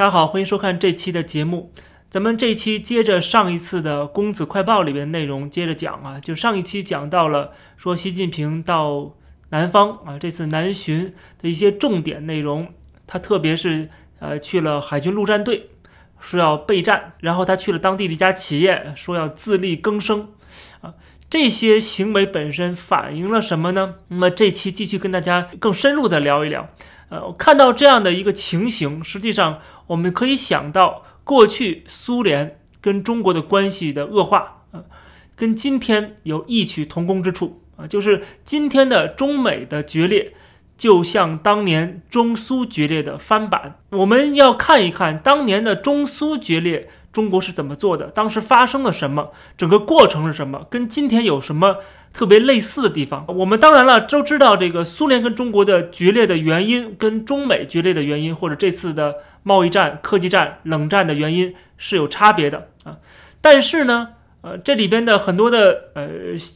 大家好，欢迎收看这期的节目。咱们这期接着上一次的《公子快报》里边的内容接着讲啊，就上一期讲到了说习近平到南方啊，这次南巡的一些重点内容，他特别是呃去了海军陆战队，说要备战，然后他去了当地的一家企业，说要自力更生啊。这些行为本身反映了什么呢？那么这期继续跟大家更深入的聊一聊。呃，看到这样的一个情形，实际上我们可以想到，过去苏联跟中国的关系的恶化，呃，跟今天有异曲同工之处啊，就是今天的中美的决裂，就像当年中苏决裂的翻版。我们要看一看当年的中苏决裂。中国是怎么做的？当时发生了什么？整个过程是什么？跟今天有什么特别类似的地方？我们当然了都知道，这个苏联跟中国的决裂的原因，跟中美决裂的原因，或者这次的贸易战、科技战、冷战的原因是有差别的啊。但是呢，呃，这里边的很多的呃，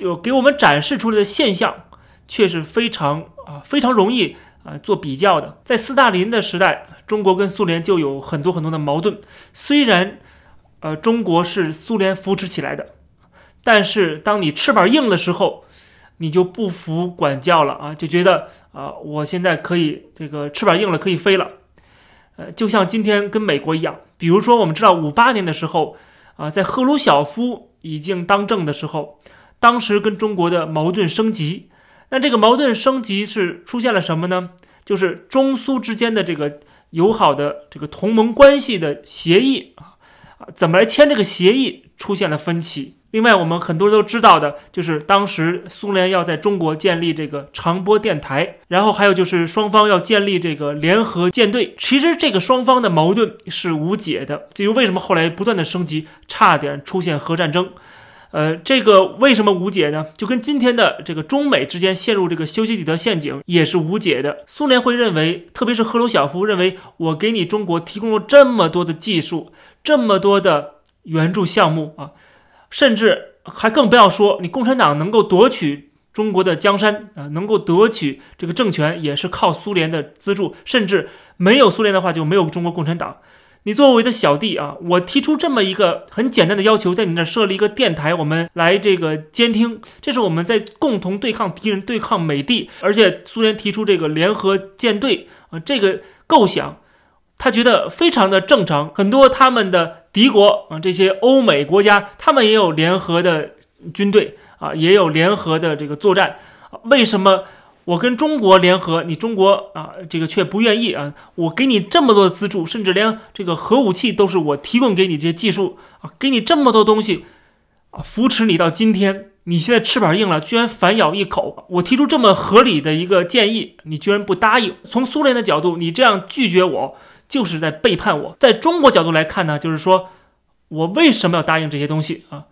有给我们展示出来的现象，却是非常啊非常容易啊做比较的。在斯大林的时代，中国跟苏联就有很多很多的矛盾，虽然。呃，中国是苏联扶持起来的，但是当你翅膀硬的时候，你就不服管教了啊，就觉得啊，我现在可以这个翅膀硬了，可以飞了。呃，就像今天跟美国一样，比如说我们知道五八年的时候啊，在赫鲁晓夫已经当政的时候，当时跟中国的矛盾升级，那这个矛盾升级是出现了什么呢？就是中苏之间的这个友好的这个同盟关系的协议啊。怎么来签这个协议出现了分歧。另外，我们很多人都知道的，就是当时苏联要在中国建立这个长波电台，然后还有就是双方要建立这个联合舰队。其实这个双方的矛盾是无解的，这就为什么后来不断的升级，差点出现核战争。呃，这个为什么无解呢？就跟今天的这个中美之间陷入这个修昔底德陷阱也是无解的。苏联会认为，特别是赫鲁晓夫认为，我给你中国提供了这么多的技术，这么多的援助项目啊，甚至还更不要说你共产党能够夺取中国的江山啊，能够夺取这个政权，也是靠苏联的资助，甚至没有苏联的话，就没有中国共产党。你作为的小弟啊，我提出这么一个很简单的要求，在你那设立一个电台，我们来这个监听，这是我们在共同对抗敌人、对抗美帝。而且苏联提出这个联合舰队啊，这个构想，他觉得非常的正常。很多他们的敌国啊，这些欧美国家，他们也有联合的军队啊，也有联合的这个作战，为什么？我跟中国联合，你中国啊，这个却不愿意啊！我给你这么多的资助，甚至连这个核武器都是我提供给你这些技术啊，给你这么多东西啊，扶持你到今天，你现在翅膀硬了，居然反咬一口。我提出这么合理的一个建议，你居然不答应。从苏联的角度，你这样拒绝我，就是在背叛我。在中国角度来看呢，就是说我为什么要答应这些东西啊？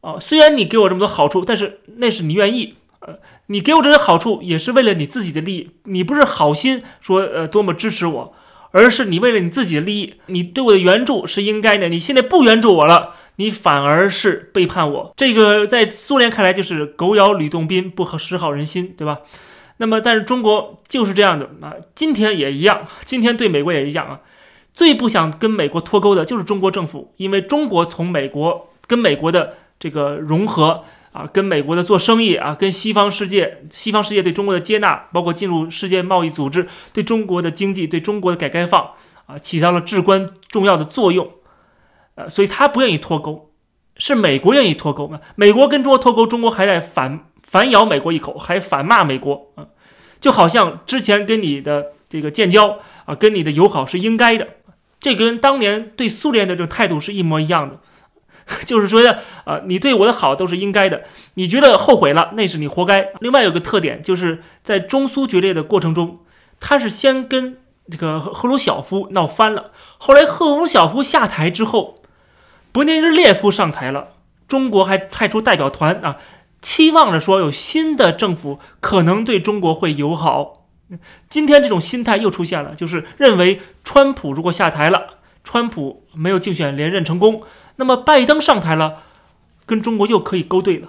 啊，虽然你给我这么多好处，但是那是你愿意。呃，你给我这些好处也是为了你自己的利益，你不是好心说呃多么支持我，而是你为了你自己的利益，你对我的援助是应该的。你现在不援助我了，你反而是背叛我。这个在苏联看来就是狗咬吕洞宾，不识好人心，对吧？那么但是中国就是这样的啊，今天也一样，今天对美国也一样啊。最不想跟美国脱钩的就是中国政府，因为中国从美国跟美国的这个融合。啊，跟美国的做生意啊，跟西方世界，西方世界对中国的接纳，包括进入世界贸易组织，对中国的经济，对中国的改革开放啊，起到了至关重要的作用。呃，所以他不愿意脱钩，是美国愿意脱钩吗？美国跟中国脱钩，中国还在反反咬美国一口，还反骂美国啊，就好像之前跟你的这个建交啊，跟你的友好是应该的，这跟当年对苏联的这种态度是一模一样的。就是说的，呃，你对我的好都是应该的，你觉得后悔了，那是你活该。另外有个特点，就是在中苏决裂的过程中，他是先跟这个赫鲁晓夫闹翻了，后来赫鲁晓夫下台之后，勃列日涅夫上台了，中国还派出代表团啊，期望着说有新的政府可能对中国会友好。今天这种心态又出现了，就是认为川普如果下台了，川普没有竞选连任成功。那么拜登上台了，跟中国又可以勾兑了，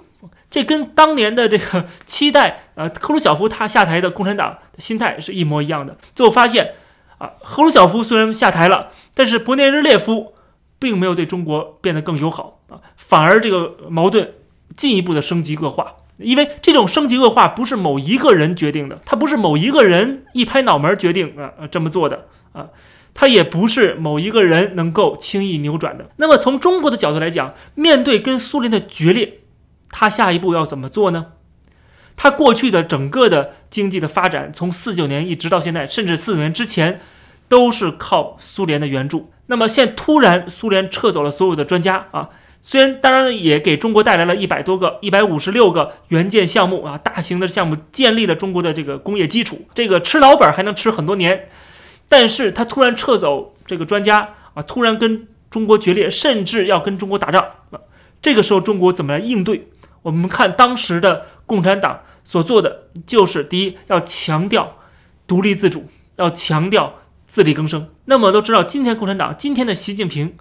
这跟当年的这个期待，呃，赫鲁晓夫他下台的共产党的心态是一模一样的。最后发现，啊，赫鲁晓夫虽然下台了，但是勃列日涅夫并没有对中国变得更友好啊，反而这个矛盾进一步的升级恶化。因为这种升级恶化不是某一个人决定的，他不是某一个人一拍脑门决定啊这么做的啊，他也不是某一个人能够轻易扭转的。那么从中国的角度来讲，面对跟苏联的决裂，他下一步要怎么做呢？他过去的整个的经济的发展，从四九年一直到现在，甚至四九年之前，都是靠苏联的援助。那么现突然苏联撤走了所有的专家啊。虽然当然也给中国带来了一百多个、一百五十六个援建项目啊，大型的项目建立了中国的这个工业基础，这个吃老本还能吃很多年。但是他突然撤走这个专家啊，突然跟中国决裂，甚至要跟中国打仗啊，这个时候中国怎么来应对？我们看当时的共产党所做的，就是第一要强调独立自主，要强调自力更生。那么都知道，今天共产党，今天的习近平。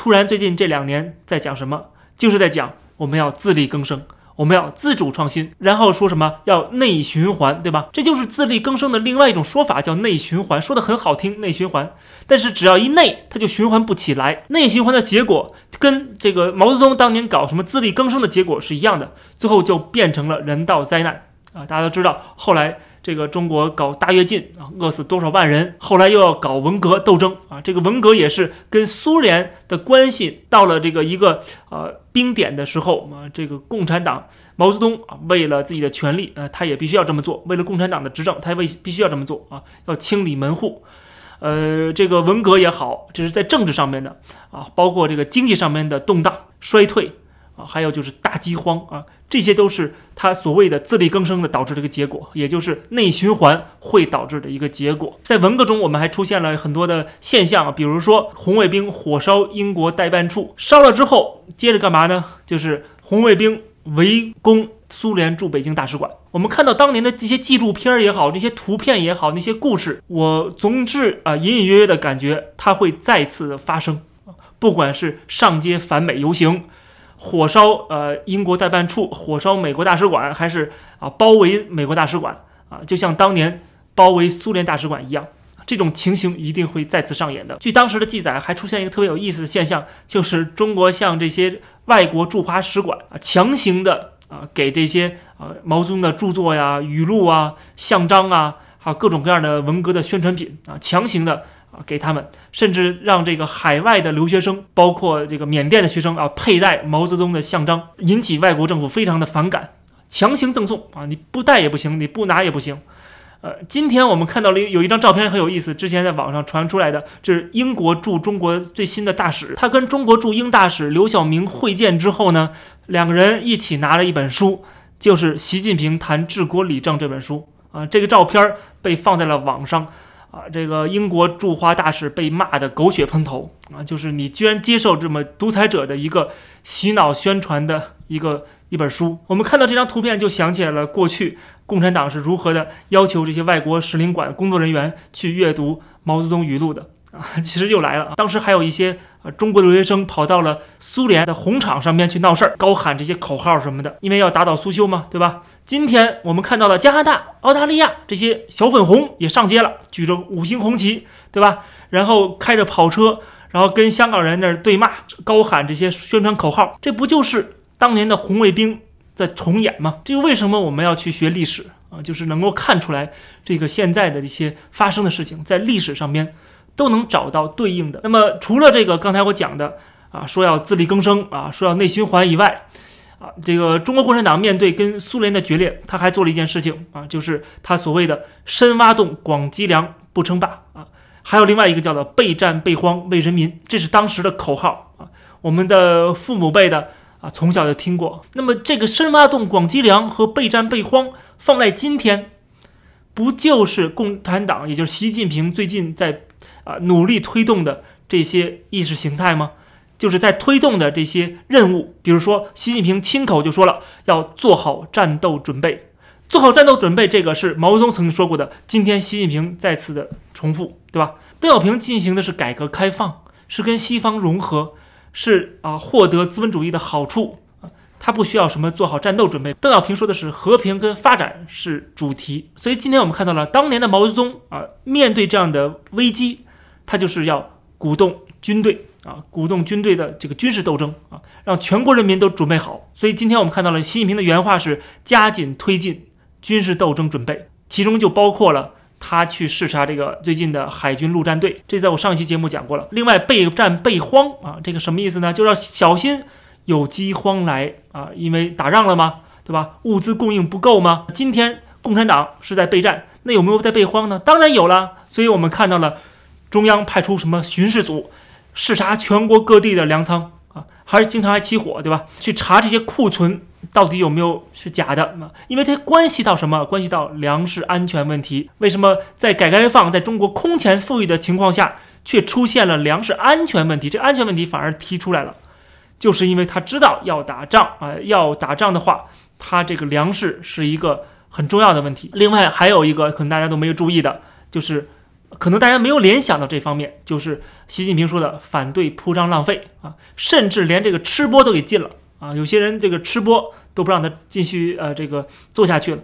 突然，最近这两年在讲什么？就是在讲我们要自力更生，我们要自主创新，然后说什么要内循环，对吧？这就是自力更生的另外一种说法，叫内循环，说的很好听，内循环。但是只要一内，它就循环不起来。内循环的结果跟这个毛泽东当年搞什么自力更生的结果是一样的，最后就变成了人道灾难啊！大家都知道，后来。这个中国搞大跃进啊，饿死多少万人？后来又要搞文革斗争啊，这个文革也是跟苏联的关系到了这个一个呃冰点的时候啊，这个共产党毛泽东啊，为了自己的权利啊，他也必须要这么做，为了共产党的执政，他为必须要这么做啊，要清理门户。呃，这个文革也好，这是在政治上面的啊，包括这个经济上面的动荡衰退。还有就是大饥荒啊，这些都是他所谓的自力更生的导致这个结果，也就是内循环会导致的一个结果。在文革中，我们还出现了很多的现象，比如说红卫兵火烧英国代办处，烧了之后，接着干嘛呢？就是红卫兵围攻苏联驻北京大使馆。我们看到当年的这些纪录片也好，这些图片也好，那些故事，我总之啊，隐隐约约的感觉它会再次的发生，不管是上街反美游行。火烧呃英国代办处，火烧美国大使馆，还是啊包围美国大使馆啊，就像当年包围苏联大使馆一样，这种情形一定会再次上演的。据当时的记载，还出现一个特别有意思的现象，就是中国向这些外国驻华使馆啊强行的啊给这些啊毛泽东的著作呀、语录啊、像章啊，还有各种各样的文革的宣传品啊，强行的。给他们，甚至让这个海外的留学生，包括这个缅甸的学生啊，佩戴毛泽东的像章，引起外国政府非常的反感，强行赠送啊，你不带也不行，你不拿也不行。呃，今天我们看到了有一张照片很有意思，之前在网上传出来的，这是英国驻中国最新的大使，他跟中国驻英大使刘晓明会见之后呢，两个人一起拿了一本书，就是《习近平谈治国理政》这本书啊，这个照片被放在了网上。啊，这个英国驻华大使被骂的狗血喷头啊！就是你居然接受这么独裁者的一个洗脑宣传的一个一本书。我们看到这张图片，就想起来了过去共产党是如何的要求这些外国使领馆工作人员去阅读毛泽东语录的。啊，其实又来了。当时还有一些呃中国留学生跑到了苏联的红场上面去闹事儿，高喊这些口号什么的，因为要打倒苏修嘛，对吧？今天我们看到了加拿大、澳大利亚这些小粉红也上街了，举着五星红旗，对吧？然后开着跑车，然后跟香港人那儿对骂，高喊这些宣传口号，这不就是当年的红卫兵在重演吗？这就为什么我们要去学历史啊？就是能够看出来这个现在的一些发生的事情，在历史上面。都能找到对应的。那么，除了这个刚才我讲的啊，说要自力更生啊，说要内循环以外，啊，这个中国共产党面对跟苏联的决裂，他还做了一件事情啊，就是他所谓的“深挖洞，广积粮，不称霸”啊，还有另外一个叫做“备战备荒，为人民”，这是当时的口号啊。我们的父母辈的啊，从小就听过。那么，这个“深挖洞，广积粮”和“备战备荒”放在今天，不就是共产党，也就是习近平最近在。啊，努力推动的这些意识形态吗？就是在推动的这些任务，比如说，习近平亲口就说了，要做好战斗准备。做好战斗准备，这个是毛泽东曾经说过的。今天习近平再次的重复，对吧？邓小平进行的是改革开放，是跟西方融合，是啊，获得资本主义的好处啊。他不需要什么做好战斗准备。邓小平说的是和平跟发展是主题，所以今天我们看到了当年的毛泽东啊，面对这样的危机，他就是要鼓动军队啊，鼓动军队的这个军事斗争啊，让全国人民都准备好。所以今天我们看到了习近平的原话是加紧推进军事斗争准备，其中就包括了。他去视察这个最近的海军陆战队，这在我上一期节目讲过了。另外，备战备荒啊，这个什么意思呢？就要小心有饥荒来啊，因为打仗了吗？对吧？物资供应不够吗？今天共产党是在备战，那有没有在备荒呢？当然有了。所以我们看到了中央派出什么巡视组，视察全国各地的粮仓啊，还是经常还起火，对吧？去查这些库存。到底有没有是假的？因为它关系到什么？关系到粮食安全问题。为什么在改革开放、在中国空前富裕的情况下，却出现了粮食安全问题？这安全问题反而提出来了，就是因为他知道要打仗啊，要打仗的话，他这个粮食是一个很重要的问题。另外还有一个可能大家都没有注意的，就是可能大家没有联想到这方面，就是习近平说的反对铺张浪费啊，甚至连这个吃播都给禁了。啊，有些人这个吃播都不让他继续呃这个做下去了，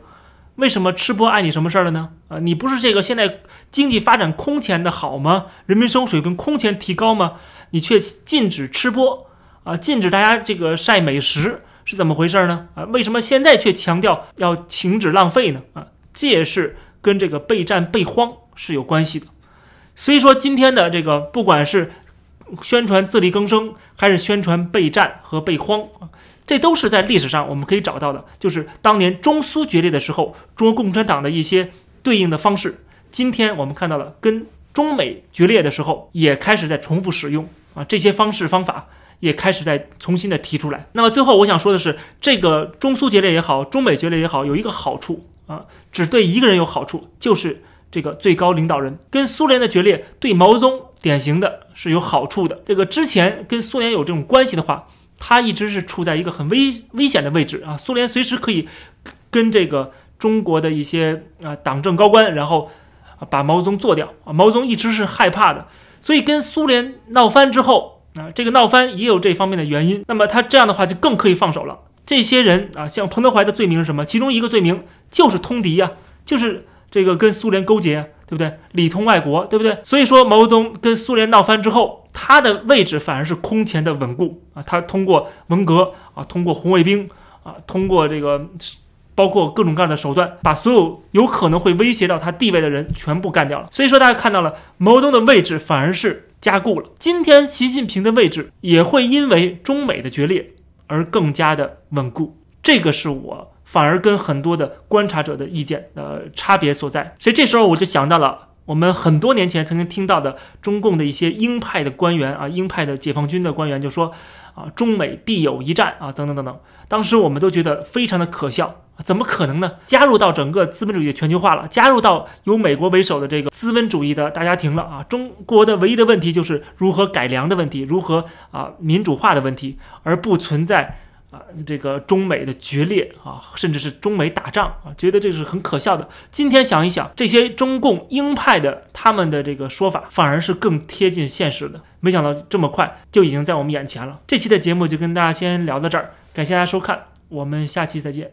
为什么吃播碍你什么事儿了呢？啊，你不是这个现在经济发展空前的好吗？人民生活水平空前提高吗？你却禁止吃播啊，禁止大家这个晒美食是怎么回事呢？啊，为什么现在却强调要停止浪费呢？啊，这也是跟这个备战备荒是有关系的。所以说今天的这个不管是。宣传自力更生，还是宣传备战和备荒啊？这都是在历史上我们可以找到的，就是当年中苏决裂的时候，中国共产党的一些对应的方式。今天我们看到了，跟中美决裂的时候，也开始在重复使用啊，这些方式方法也开始在重新的提出来。那么最后我想说的是，这个中苏决裂也好，中美决裂也好，有一个好处啊，只对一个人有好处，就是这个最高领导人跟苏联的决裂对毛泽东。典型的是有好处的。这个之前跟苏联有这种关系的话，他一直是处在一个很危危险的位置啊。苏联随时可以跟这个中国的一些啊党政高官，然后把毛泽东做掉啊。毛泽东一直是害怕的，所以跟苏联闹翻之后啊，这个闹翻也有这方面的原因。那么他这样的话就更可以放手了。这些人啊，像彭德怀的罪名是什么？其中一个罪名就是通敌呀，就是这个跟苏联勾结。对不对？里通外国，对不对？所以说，毛泽东跟苏联闹翻之后，他的位置反而是空前的稳固啊。他通过文革啊，通过红卫兵啊，通过这个包括各种各样的手段，把所有有可能会威胁到他地位的人全部干掉了。所以说，大家看到了毛泽东的位置反而是加固了。今天习近平的位置也会因为中美的决裂而更加的稳固。这个是我。反而跟很多的观察者的意见的差别所在，所以这时候我就想到了我们很多年前曾经听到的中共的一些鹰派的官员啊，鹰派的解放军的官员就说啊，中美必有一战啊，等等等等。当时我们都觉得非常的可笑，怎么可能呢？加入到整个资本主义的全球化了，加入到由美国为首的这个资本主义的大家庭了啊，中国的唯一的问题就是如何改良的问题，如何啊民主化的问题，而不存在。啊，这个中美的决裂啊，甚至是中美打仗啊，觉得这是很可笑的。今天想一想，这些中共鹰派的他们的这个说法，反而是更贴近现实的。没想到这么快就已经在我们眼前了。这期的节目就跟大家先聊到这儿，感谢大家收看，我们下期再见。